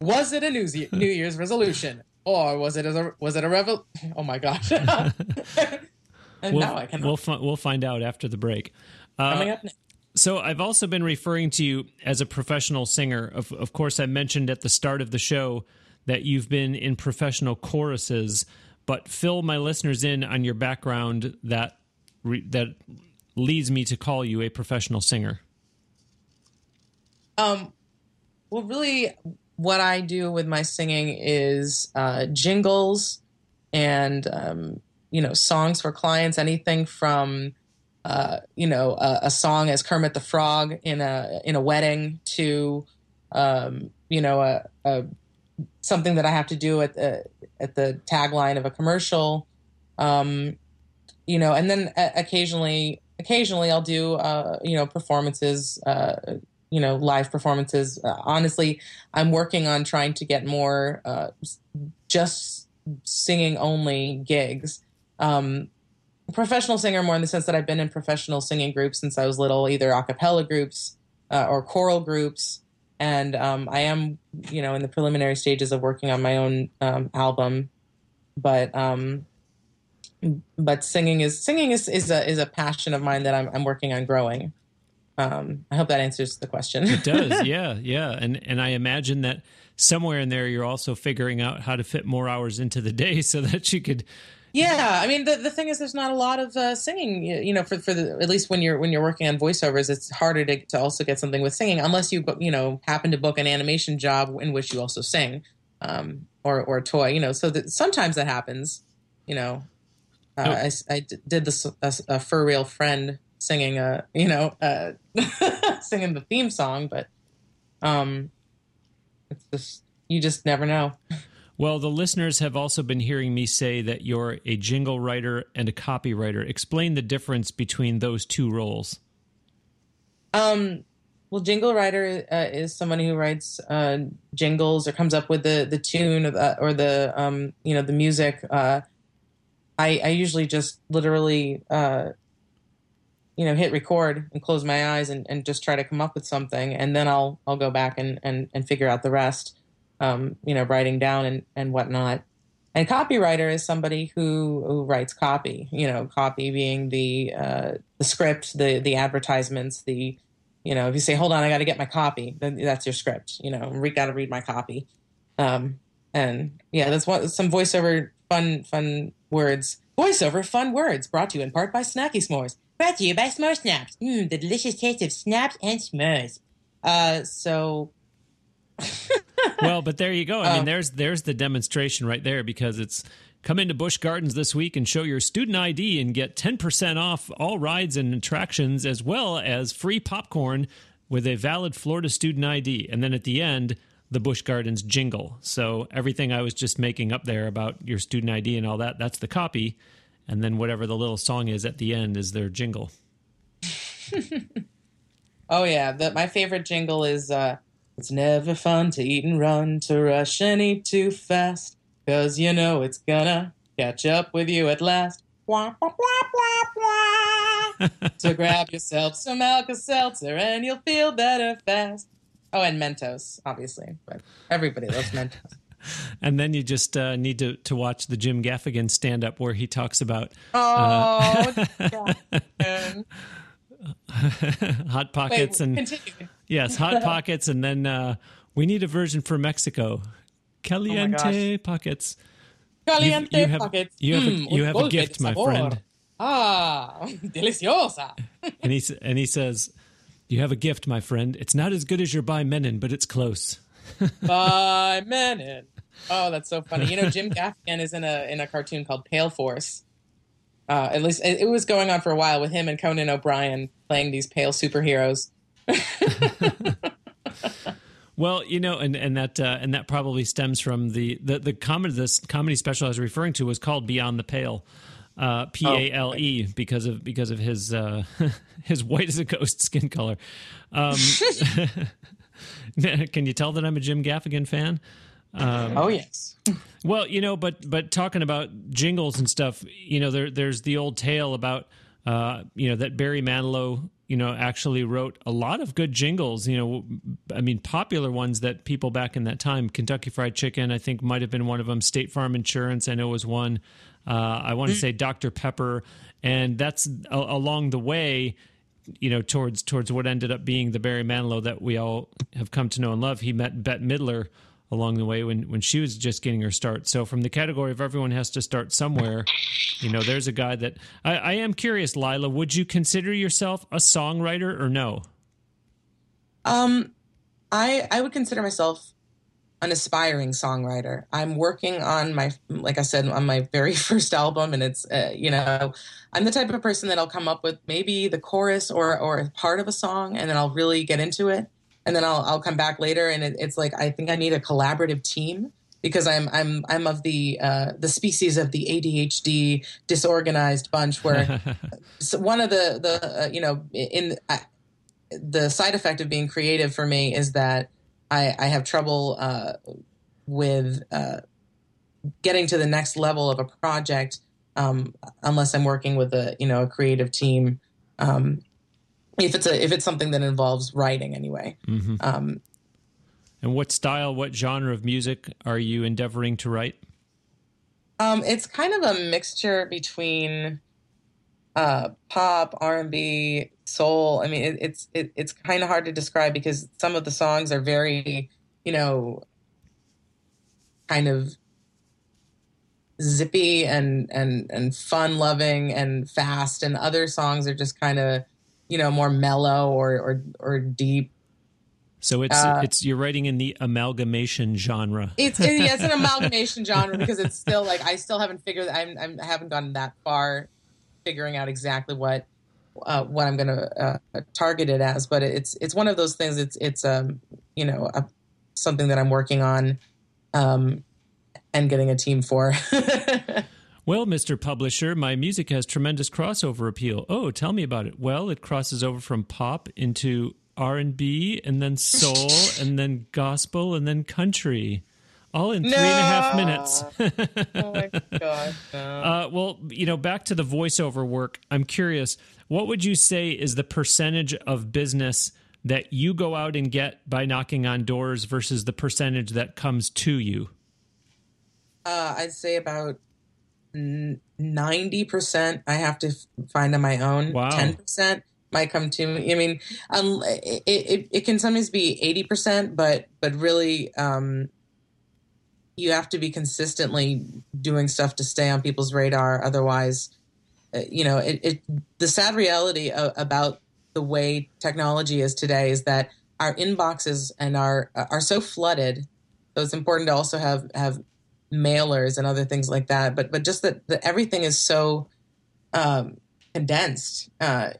was it a New Year's resolution? or was it a was it a revel? Oh my gosh! and we'll, now I can we'll fi- we'll find out after the break. Uh, Coming up. Next. So I've also been referring to you as a professional singer. Of of course, I mentioned at the start of the show that you've been in professional choruses, but fill my listeners in on your background that re- that leads me to call you a professional singer. Um, well, really, what I do with my singing is uh, jingles and um, you know songs for clients. Anything from uh, you know a, a, song as Kermit the Frog in a in a wedding to um, you know a, a, something that I have to do at the at the tagline of a commercial. Um, you know, and then occasionally occasionally I'll do uh, you know performances uh, you know live performances. Uh, honestly, I'm working on trying to get more uh, just singing only gigs. Um, professional singer more in the sense that I've been in professional singing groups since I was little, either a cappella groups uh, or choral groups. And um, I am, you know, in the preliminary stages of working on my own um, album. But um, but singing is singing is, is a is a passion of mine that I'm, I'm working on growing. Um, I hope that answers the question. it does, yeah, yeah, and and I imagine that somewhere in there you're also figuring out how to fit more hours into the day so that you could. Yeah, I mean the, the thing is, there's not a lot of uh, singing. You know, for for the, at least when you're when you're working on voiceovers, it's harder to to also get something with singing unless you you know happen to book an animation job in which you also sing, um, or or a toy. You know, so that sometimes that happens. You know, uh, oh. I, I did this a, a FurReal friend singing a you know uh, singing the theme song, but um, it's just you just never know. Well, the listeners have also been hearing me say that you're a jingle writer and a copywriter. Explain the difference between those two roles. Um, well, jingle writer uh, is someone who writes uh, jingles or comes up with the the tune or the, or the um, you know the music. Uh, I, I usually just literally uh, you know hit record and close my eyes and, and just try to come up with something and then i'll i'll go back and and, and figure out the rest um, you know writing down and and whatnot and copywriter is somebody who, who writes copy you know copy being the uh, the script the the advertisements the you know if you say hold on i got to get my copy then that's your script you know we got to read my copy um, and yeah that's what some voiceover fun fun words voiceover fun words brought to you in part by snacky s'mores Brought to you by S'more Snaps. Mmm, the delicious taste of snaps and s'mores. Uh, so. Well, but there you go. I mean, um, there's there's the demonstration right there because it's Come into Busch Gardens this week and show your student ID and get 10% off all rides and attractions, as well as free popcorn with a valid Florida student ID. And then at the end, the Busch Gardens jingle. So everything I was just making up there about your student ID and all that, that's the copy. And then whatever the little song is at the end is their jingle. oh yeah, the, my favorite jingle is uh, "It's never fun to eat and run, to rush and eat too fast, cause you know it's gonna catch up with you at last." Wah, wah, wah, so grab yourself some Alka Seltzer and you'll feel better fast. Oh, and Mentos, obviously, but everybody loves Mentos. and then you just uh, need to, to watch the Jim Gaffigan stand up where he talks about oh, uh, hot pockets Wait, and continue. Yes, hot pockets, and then uh, we need a version for Mexico, caliente pockets. Caliente you have, pockets. You have Mm, a, you have a gift, my friend. Ah, deliciosa. And he and he says, "You have a gift, my friend. It's not as good as your by Menon, but it's close." By Menon. Oh, that's so funny. You know, Jim Gaffigan is in a in a cartoon called Pale Force. Uh, at least it, it was going on for a while with him and Conan O'Brien playing these pale superheroes. Well, you know, and and that uh, and that probably stems from the the the comedy this comedy special I was referring to was called Beyond the Pale, uh, P A L E because of because of his uh, his white as a ghost skin color. Um, can you tell that I'm a Jim Gaffigan fan? oh yes. Well, you know, but but talking about jingles and stuff, you know, there there's the old tale about uh, you know that Barry Manilow, you know, actually wrote a lot of good jingles. You know, I mean, popular ones that people back in that time, Kentucky Fried Chicken, I think might have been one of them. State Farm Insurance, I know was one. Uh, I want to say Dr Pepper, and that's a- along the way. You know, towards towards what ended up being the Barry Manilow that we all have come to know and love. He met Bette Midler along the way when when she was just getting her start. So from the category of everyone has to start somewhere, you know, there's a guy that I, I am curious, Laila. Would you consider yourself a songwriter or no? Um, I I would consider myself an aspiring songwriter. I'm working on my, like I said, on my very first album, and it's uh, you know, I'm the type of person that I'll come up with maybe the chorus or or part of a song, and then I'll really get into it, and then I'll I'll come back later, and it, it's like I think I need a collaborative team because I'm I'm I'm of the uh, the species of the ADHD disorganized bunch where one of the the uh, you know in I, the side effect of being creative for me is that I, I have trouble uh, with uh, getting to the next level of a project um, unless I'm working with a you know a creative team. Um, if it's a if it's something that involves writing anyway. Mm-hmm. Um, And what style, what genre of music are you endeavoring to write? Um, it's kind of a mixture between uh, pop, R and B, soul. I mean, it, it's it, it's kind of hard to describe because some of the songs are very, you know, kind of zippy and and and fun loving and fast, and other songs are just kind of, you know, more mellow or or or deep. So it's Uh, it's you're writing in the amalgamation genre. It's it, yeah, it's an amalgamation genre because it's still like I still haven't figured I'm, I'm I haven't gone that far figuring out exactly what uh, what I'm going to uh, target it as, but it's it's one of those things. It's it's um you know a, something that I'm working on um and getting a team for. Well, Mr. Publisher, my music has tremendous crossover appeal. Oh, tell me about it. Well, it crosses over from pop into R&B and then soul and then gospel and then country. All in three and a half minutes. oh my god! No. Uh, well, you know, back to the voiceover work. I'm curious, what would you say is the percentage of business that you go out and get by knocking on doors versus the percentage that comes to you? Uh, I'd say about ninety percent I have to find on my own. Wow. Ten percent might come to me. I mean, um, it, it it can sometimes be eighty percent, but but really, um, you have to be consistently doing stuff to stay on people's radar. Otherwise, uh, you know, it, it the sad reality of, about the way technology is today is that our inboxes and our are so flooded. So it's important to also have have mailers and other things like that. But but just that, that everything is so um, condensed uh,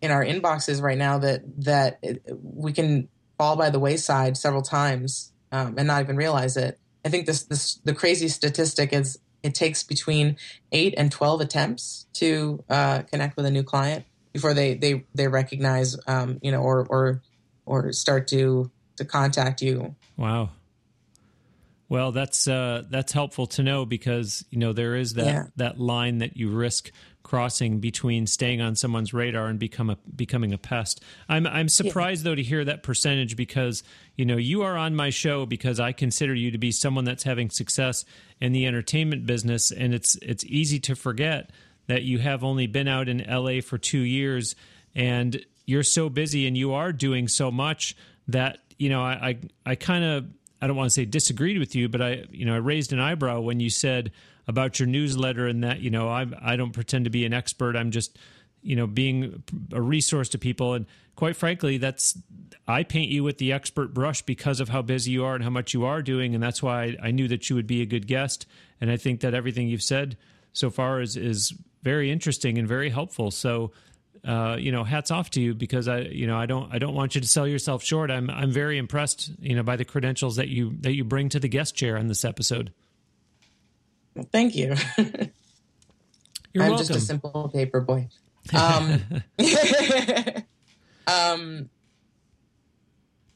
in our inboxes right now that that it, we can fall by the wayside several times um, and not even realize it. I think this this the crazy statistic is it takes between eight and twelve attempts to uh, connect with a new client before they they they recognize um, you know or or or start to to contact you. Wow. Well, that's uh, that's helpful to know because you know there is that yeah. that line that you risk crossing between staying on someone's radar and become a, becoming a pest. I'm I'm surprised yeah. though to hear that percentage because you know you are on my show because I consider you to be someone that's having success in the entertainment business, and it's it's easy to forget that you have only been out in LA for two years and you're so busy and you are doing so much that you know I I, I kind of I don't want to say disagreed with you, but I, you know, I raised an eyebrow when you said about your newsletter and that, you know, I, I don't pretend to be an expert. I'm just, you know, being a resource to people. And quite frankly, that's, I paint you with the expert brush because of how busy you are and how much you are doing. And that's why I, I knew that you would be a good guest. And I think that everything you've said so far is, is very interesting and very helpful. So, uh, you know, hats off to you because I, you know, I don't, I don't want you to sell yourself short. I'm, I'm very impressed, you know, by the credentials that you that you bring to the guest chair on this episode. Well, thank you. You're I'm welcome. just a simple paper boy. Um, um,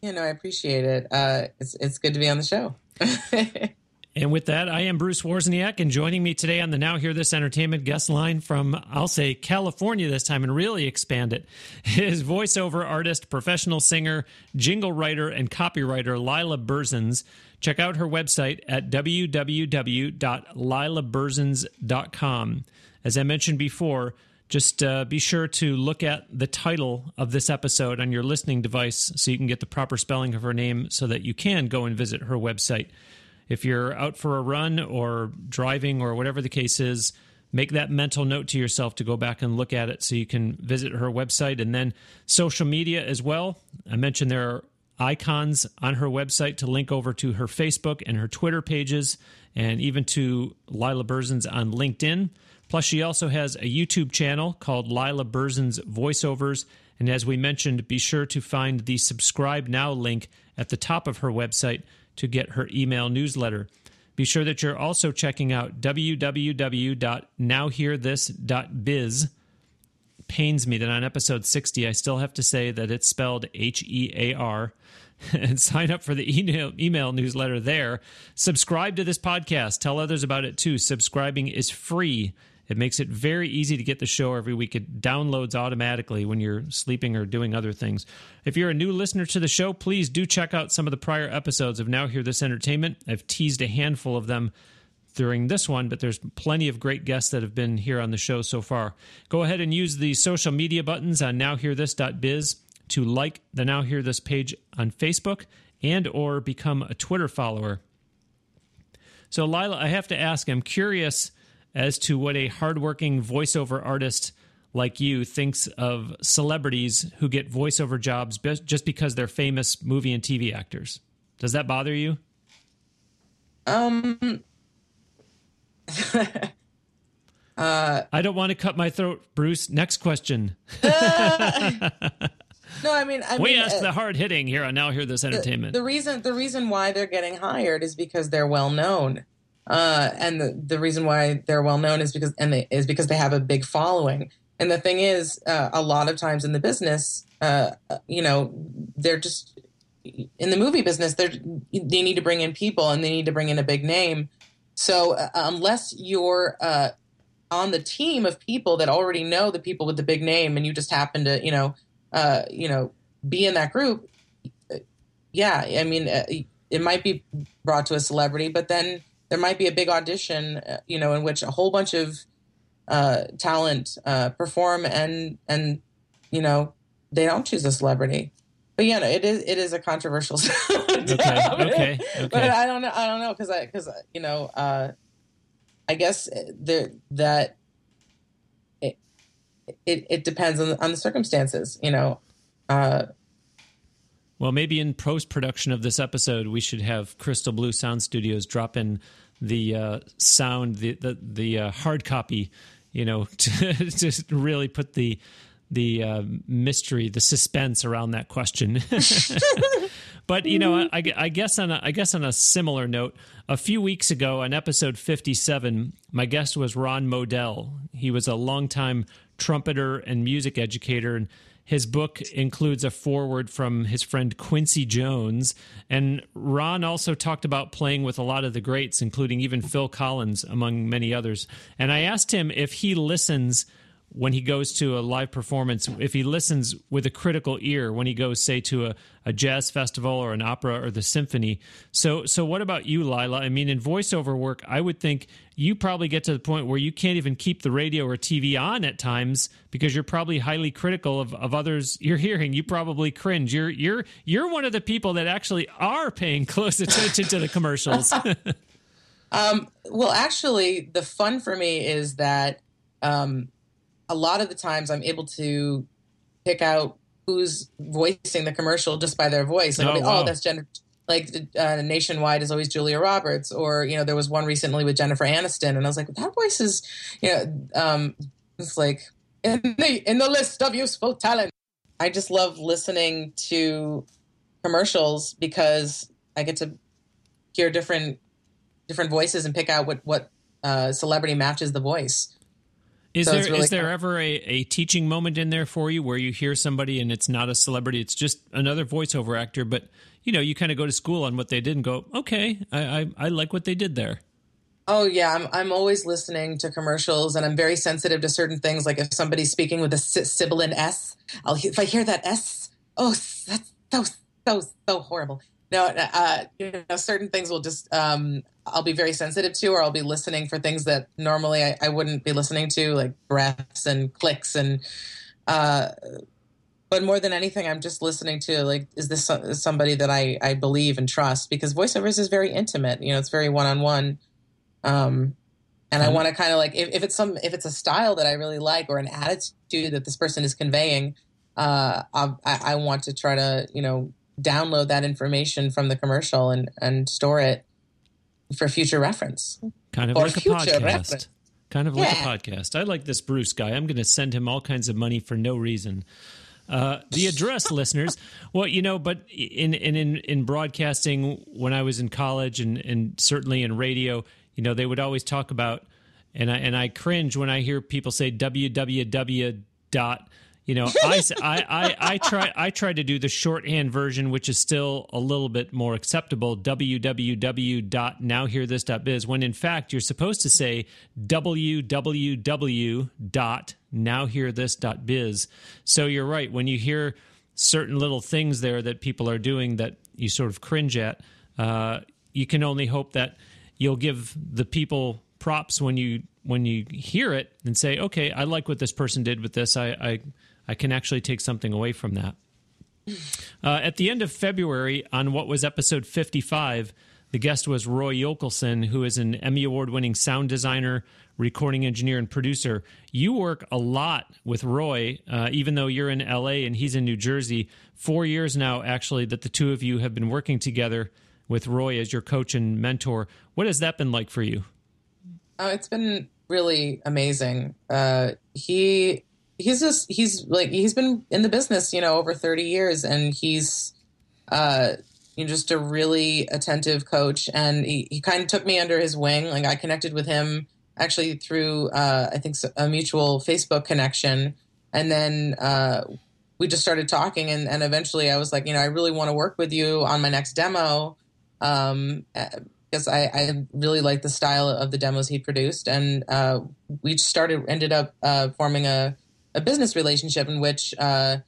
you know, I appreciate it. Uh, it's it's good to be on the show. And with that, I am Bruce Wawrzyniak, and joining me today on the Now Hear This Entertainment guest line from, I'll say, California this time and really expand it, is voiceover artist, professional singer, jingle writer, and copywriter Laila Berzins. Check out her website at www.lailaberzins.com. As I mentioned before, just uh, be sure to look at the title of this episode on your listening device so you can get the proper spelling of her name so that you can go and visit her website if you're out for a run or driving or whatever the case is, make that mental note to yourself to go back and look at it so you can visit her website and then social media as well. I mentioned there are icons on her website to link over to her Facebook and her Twitter pages and even to Laila Berzins on LinkedIn. Plus, she also has a YouTube channel called Laila Berzins Voiceovers. And as we mentioned, be sure to find the subscribe now link at the top of her website to get her email newsletter. Be sure that you're also checking out www.nowhearthis.biz. Pains me that on episode 60, I still have to say that it's spelled H E A R. And sign up for the email, email newsletter there. Subscribe to this podcast. Tell others about it too. Subscribing is free. It makes it very easy to get the show every week. It downloads automatically when you're sleeping or doing other things. If you're a new listener to the show, please do check out some of the prior episodes of Now Hear This Entertainment. I've teased a handful of them during this one, but there's plenty of great guests that have been here on the show so far. Go ahead and use the social media buttons on nowhearthis.biz to like the Now Hear This page on Facebook and or become a Twitter follower. So Laila, I have to ask, I'm curious as to what a hardworking voiceover artist like you thinks of celebrities who get voiceover jobs just because they're famous movie and TV actors. Does that bother you? Um. uh, I don't want to cut my throat, Bruce. Next question. uh, no, I mean, I we mean, ask uh, the hard hitting here I Now Hear This Entertainment. The, the reason the reason why they're getting hired is because they're well known. Uh, and the, the reason why they're well known is because and they, is because they have a big following. And the thing is, uh, a lot of times in the business, uh, you know, they're just in the movie business. They they need to bring in people and they need to bring in a big name. So uh, unless you're uh, on the team of people that already know the people with the big name, and you just happen to, you know, uh, you know, be in that group, yeah, I mean, it might be brought to a celebrity, but then there might be a big audition, uh, you know, in which a whole bunch of uh, talent uh, perform, and and you know they don't choose a celebrity. But yeah, no, it is it is a controversial. okay, okay, okay. But I don't know. I don't know because I because you know uh, I guess there that it, it it depends on the, on the circumstances. You know. Uh, well, maybe in post production of this episode, we should have Crystal Blue Sound Studios drop in the uh, sound, the the, the uh, hard copy, you know, to, to really put the the uh, mystery, the suspense around that question. but you know, I, I, guess on a, I guess on a similar note, a few weeks ago on episode fifty-seven, my guest was Ron Modell. He was a longtime trumpeter and music educator, and his book includes a foreword from his friend Quincy Jones. And Ron also talked about playing with a lot of the greats, including even Phil Collins, among many others. And I asked him if he listens when he goes to a live performance, if he listens with a critical ear when he goes, say, to a, a jazz festival or an opera or the symphony. So, so what about you, Laila? I mean, in voiceover work, I would think you probably get to the point where you can't even keep the radio or TV on at times because you're probably highly critical of, of others you're hearing. You probably cringe. You're you're you're one of the people that actually are paying close attention to the commercials. um, well, actually, the fun for me is that. Um, a lot of the times I'm able to pick out who's voicing the commercial just by their voice. Like, oh, wow. oh that's Jennifer. Like uh, nationwide is always Julia Roberts, or you know there was one recently with Jennifer Aniston, and I was like, that voice is, you know, um, it's like in the in the list of useful talent. I just love listening to commercials because I get to hear different different voices and pick out what what uh, celebrity matches the voice. Is so there really is there ever a, a teaching moment in there for you where you hear somebody and it's not a celebrity, it's just another voiceover actor, but you know, you kind of go to school on what they did and go, okay, I, I, I like what they did there. Oh yeah, I'm I'm always listening to commercials, and I'm very sensitive to certain things. Like if somebody's speaking with a sibilant S, I'll if I hear that S, oh that's so so so horrible. No, uh, you know, certain things will just um, I'll be very sensitive to, or I'll be listening for things that normally I, I wouldn't be listening to, like breaths and clicks and. Uh, but more than anything, I'm just listening to like, is this somebody that I I believe and trust? Because voiceovers is very intimate. You know, it's very one on one. Um, and I want to kind of like if, if it's some if it's a style that I really like or an attitude that this person is conveying, uh, I, I want to try to you know download that information from the commercial and and store it for future reference. Kind of like a podcast. Reference. Kind of like yeah. a podcast. I like this Bruce guy. I'm going to send him all kinds of money for no reason. Uh, the address, listeners. Well, you know, but in, in in in broadcasting, when I was in college, and and certainly in radio, you know, they would always talk about, and I and I cringe when I hear people say www dot you know, I, I, I, I try I try to do the shorthand version, which is still a little bit more acceptable. www.nowhearthis.biz. When in fact you're supposed to say www.nowhearthis.biz. So you're right. When you hear certain little things there that people are doing that you sort of cringe at, uh, you can only hope that you'll give the people props when you when you hear it and say, okay, I like what this person did with this. I, I I can actually take something away from that. Uh, at the end of February, on what was episode 55, the guest was Roy Yokelson, who is an Emmy Award winning sound designer, recording engineer, and producer. You work a lot with Roy, uh, even though you're in LA and he's in New Jersey. Four years now, actually, that the two of you have been working together with Roy as your coach and mentor. What has that been like for you? Oh, it's been really amazing. Uh, he he's just he's like he's been in the business you know over 30 years and he's uh you know, just a really attentive coach and he, he kind of took me under his wing. Like i connected with him actually through uh i think a mutual facebook connection and then uh we just started talking and, and eventually i was like you know i really want to work with you on my next demo um because I, I really like the style of the demos he produced and uh, we started ended up uh, forming a a business relationship in which uh,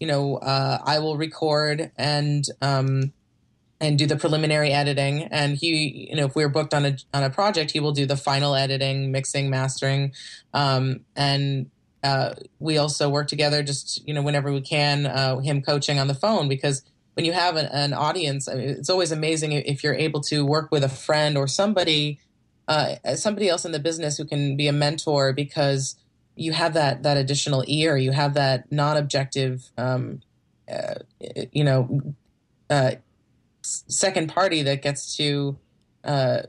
you know uh, I will record and um, and do the preliminary editing, and he you know if we're booked on a on a project, he will do the final editing, mixing, mastering, um, and uh, we also work together just you know whenever we can. Uh, him coaching on the phone because when you have an, an audience, I mean, it's always amazing if you're able to work with a friend or somebody. Uh, somebody else in the business who can be a mentor because you have that that additional ear, you have that non-objective, um, uh, you know, uh, second party that gets to uh,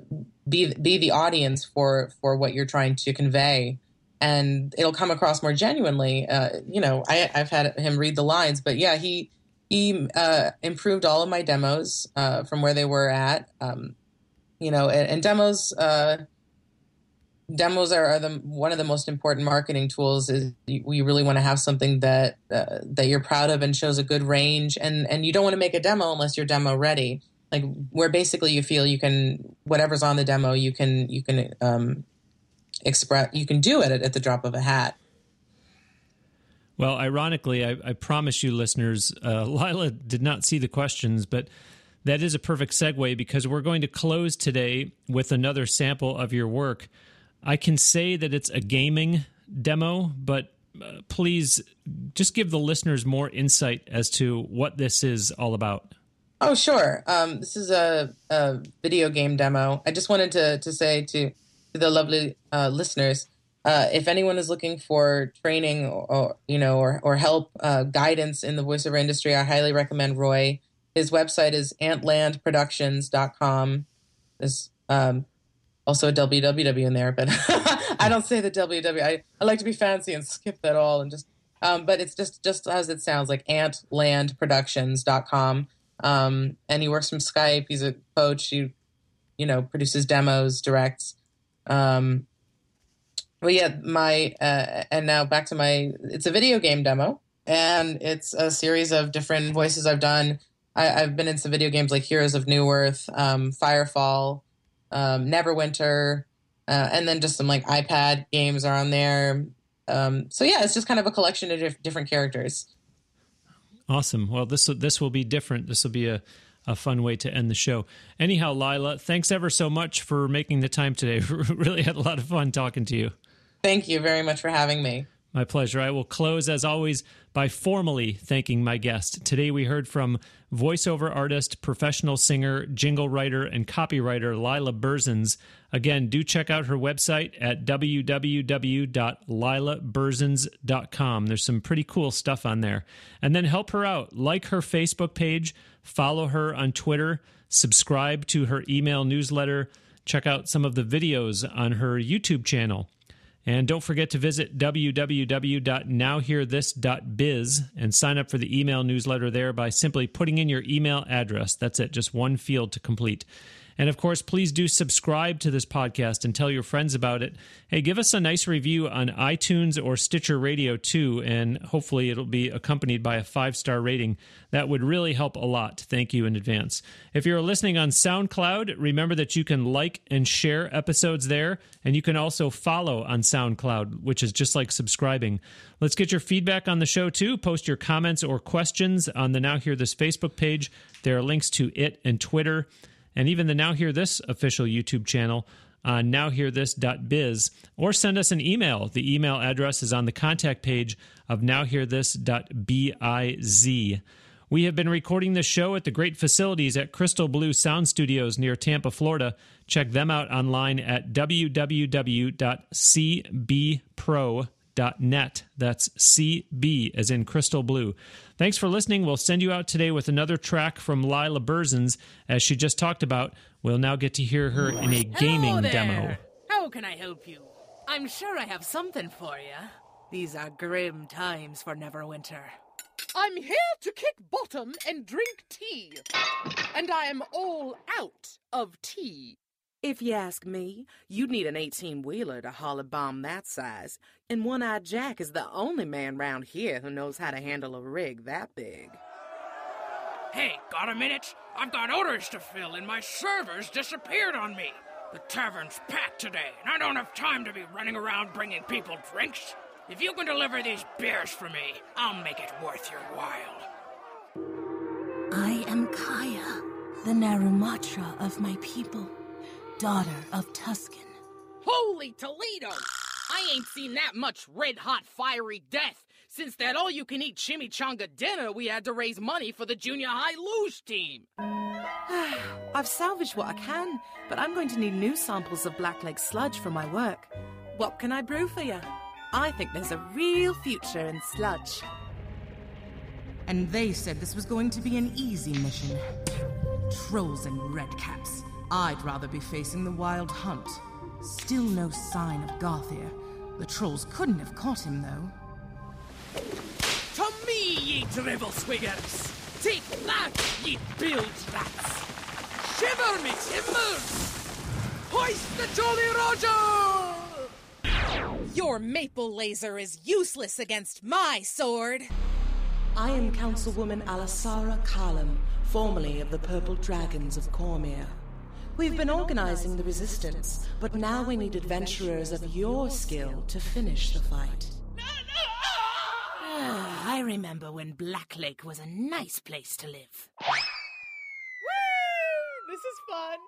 be be the audience for for what you're trying to convey. And it'll come across more genuinely uh, you know I, i've had him read the lines but yeah he he uh, improved all of my demos uh, from where they were at um, you know and, and demos demos are, are, the one of the most important marketing tools is we really want to have something that uh, that you're proud of and shows a good range. And and you don't want to make a demo unless you're demo ready. Like where basically you feel you can whatever's on the demo you can you can um, express you can do it at, at, the drop of a hat. Well ironically i, I promise you listeners uh, laila did not see the questions but that is a perfect segue because we're going to close today with another sample of your work i can say that it's a gaming demo but uh, please just give the listeners more insight as to what this is all about Oh, sure. Um, this is a, a, video game demo. I just wanted to, to say to, to the lovely uh, listeners, uh, if anyone is looking for training or, or you know or, or help uh, guidance in the voiceover industry, I highly recommend Roy. His website is antlandproductions.com. There's um, also a www in there, but I don't say the www. I, I like to be fancy and skip that all and just. Um, but it's just just as it sounds like antlandproductions.com. Um, and he works from Skype. He's a coach. He, you know, produces demos, directs. Um, well, yeah, my uh, and now back to my. It's a video game demo, and it's a series of different voices I've done. I, have been in some video games like Heroes of Newerth, um, Firefall, um, Neverwinter, uh, and then just some like iPad games are on there. Um, so yeah, it's just kind of a collection of diff- different characters. Awesome. Well, this this will be different. This will be a a fun way to end the show. Anyhow, Laila, thanks ever so much for making the time today. really had a lot of fun talking to you. Thank you very much for having me. My pleasure. I will close, as always, by formally thanking my guest. Today we heard from voiceover artist, professional singer, jingle writer, and copywriter Laila Berzins. Again, do check out her website at www.lailaberzins.com. There's some pretty cool stuff on there. And then help her out. Like her Facebook page, follow her on Twitter, subscribe to her email newsletter, check out some of the videos on her YouTube channel. And don't forget to visit www.nowhearthis.biz and sign up for the email newsletter there by simply putting in your email address. That's it, just one field to complete. And of course, please do subscribe to this podcast and tell your friends about it. Hey, give us a nice review on iTunes or Stitcher Radio too, and hopefully it'll be accompanied by a five star rating. That would really help a lot. Thank you in advance. If you're listening on SoundCloud, remember that you can like and share episodes there, and you can also follow on SoundCloud, which is just like subscribing. Let's get your feedback on the show too. Post your comments or questions on the Now Hear This Facebook page. There are links to it and Twitter and even the Now Hear This official YouTube channel on nowhearthis.biz or send us an email. The email address is on the contact page of nowhearthis.biz. We have been recording this show at the great facilities at Crystal Blue Sound Studios near Tampa, Florida. Check them out online at www.cbpro.com net. That's CB as in crystal blue. Thanks for listening. We'll send you out today with another track from Laila Berzins. As she just talked about, we'll now get to hear her in a gaming demo. How can I help you? I'm sure I have something for you. These are grim times for Neverwinter. I'm here to kick bottom and drink tea. And I am all out of tea. If you ask me, you'd need an 18 wheeler to haul a bomb that size, and One Eyed Jack is the only man round here who knows how to handle a rig that big. Hey, got a minute? I've got orders to fill, and my servers disappeared on me. The tavern's packed today, and I don't have time to be running around bringing people drinks. If you can deliver these beers for me, I'll make it worth your while. I am Kaya, the Narumatra of my people daughter of Tuscan. Holy Toledo! I ain't seen that much red hot fiery death since that all you can eat chimichanga dinner we had to raise money for the junior high luge team. I've salvaged what I can, but I'm going to need new samples of blackleg sludge for my work. What can I brew for you? I think there's a real future in sludge. And they said this was going to be an easy mission. Trolls and redcaps. I'd rather be facing the Wild Hunt. Still no sign of Garthir. The trolls couldn't have caught him, though. To me, ye drivel swiggers! Take that, ye bilge rats! Shiver me timbers! Hoist the Jolly Roger! Your maple laser is useless against my sword. I am Councilwoman Alasara Kalam, formerly of the Purple Dragons of Cormir. We've been organizing the resistance, but now we need adventurers of your skill to finish the fight. Oh, I remember when Black Lake was a nice place to live. Woo! This is fun.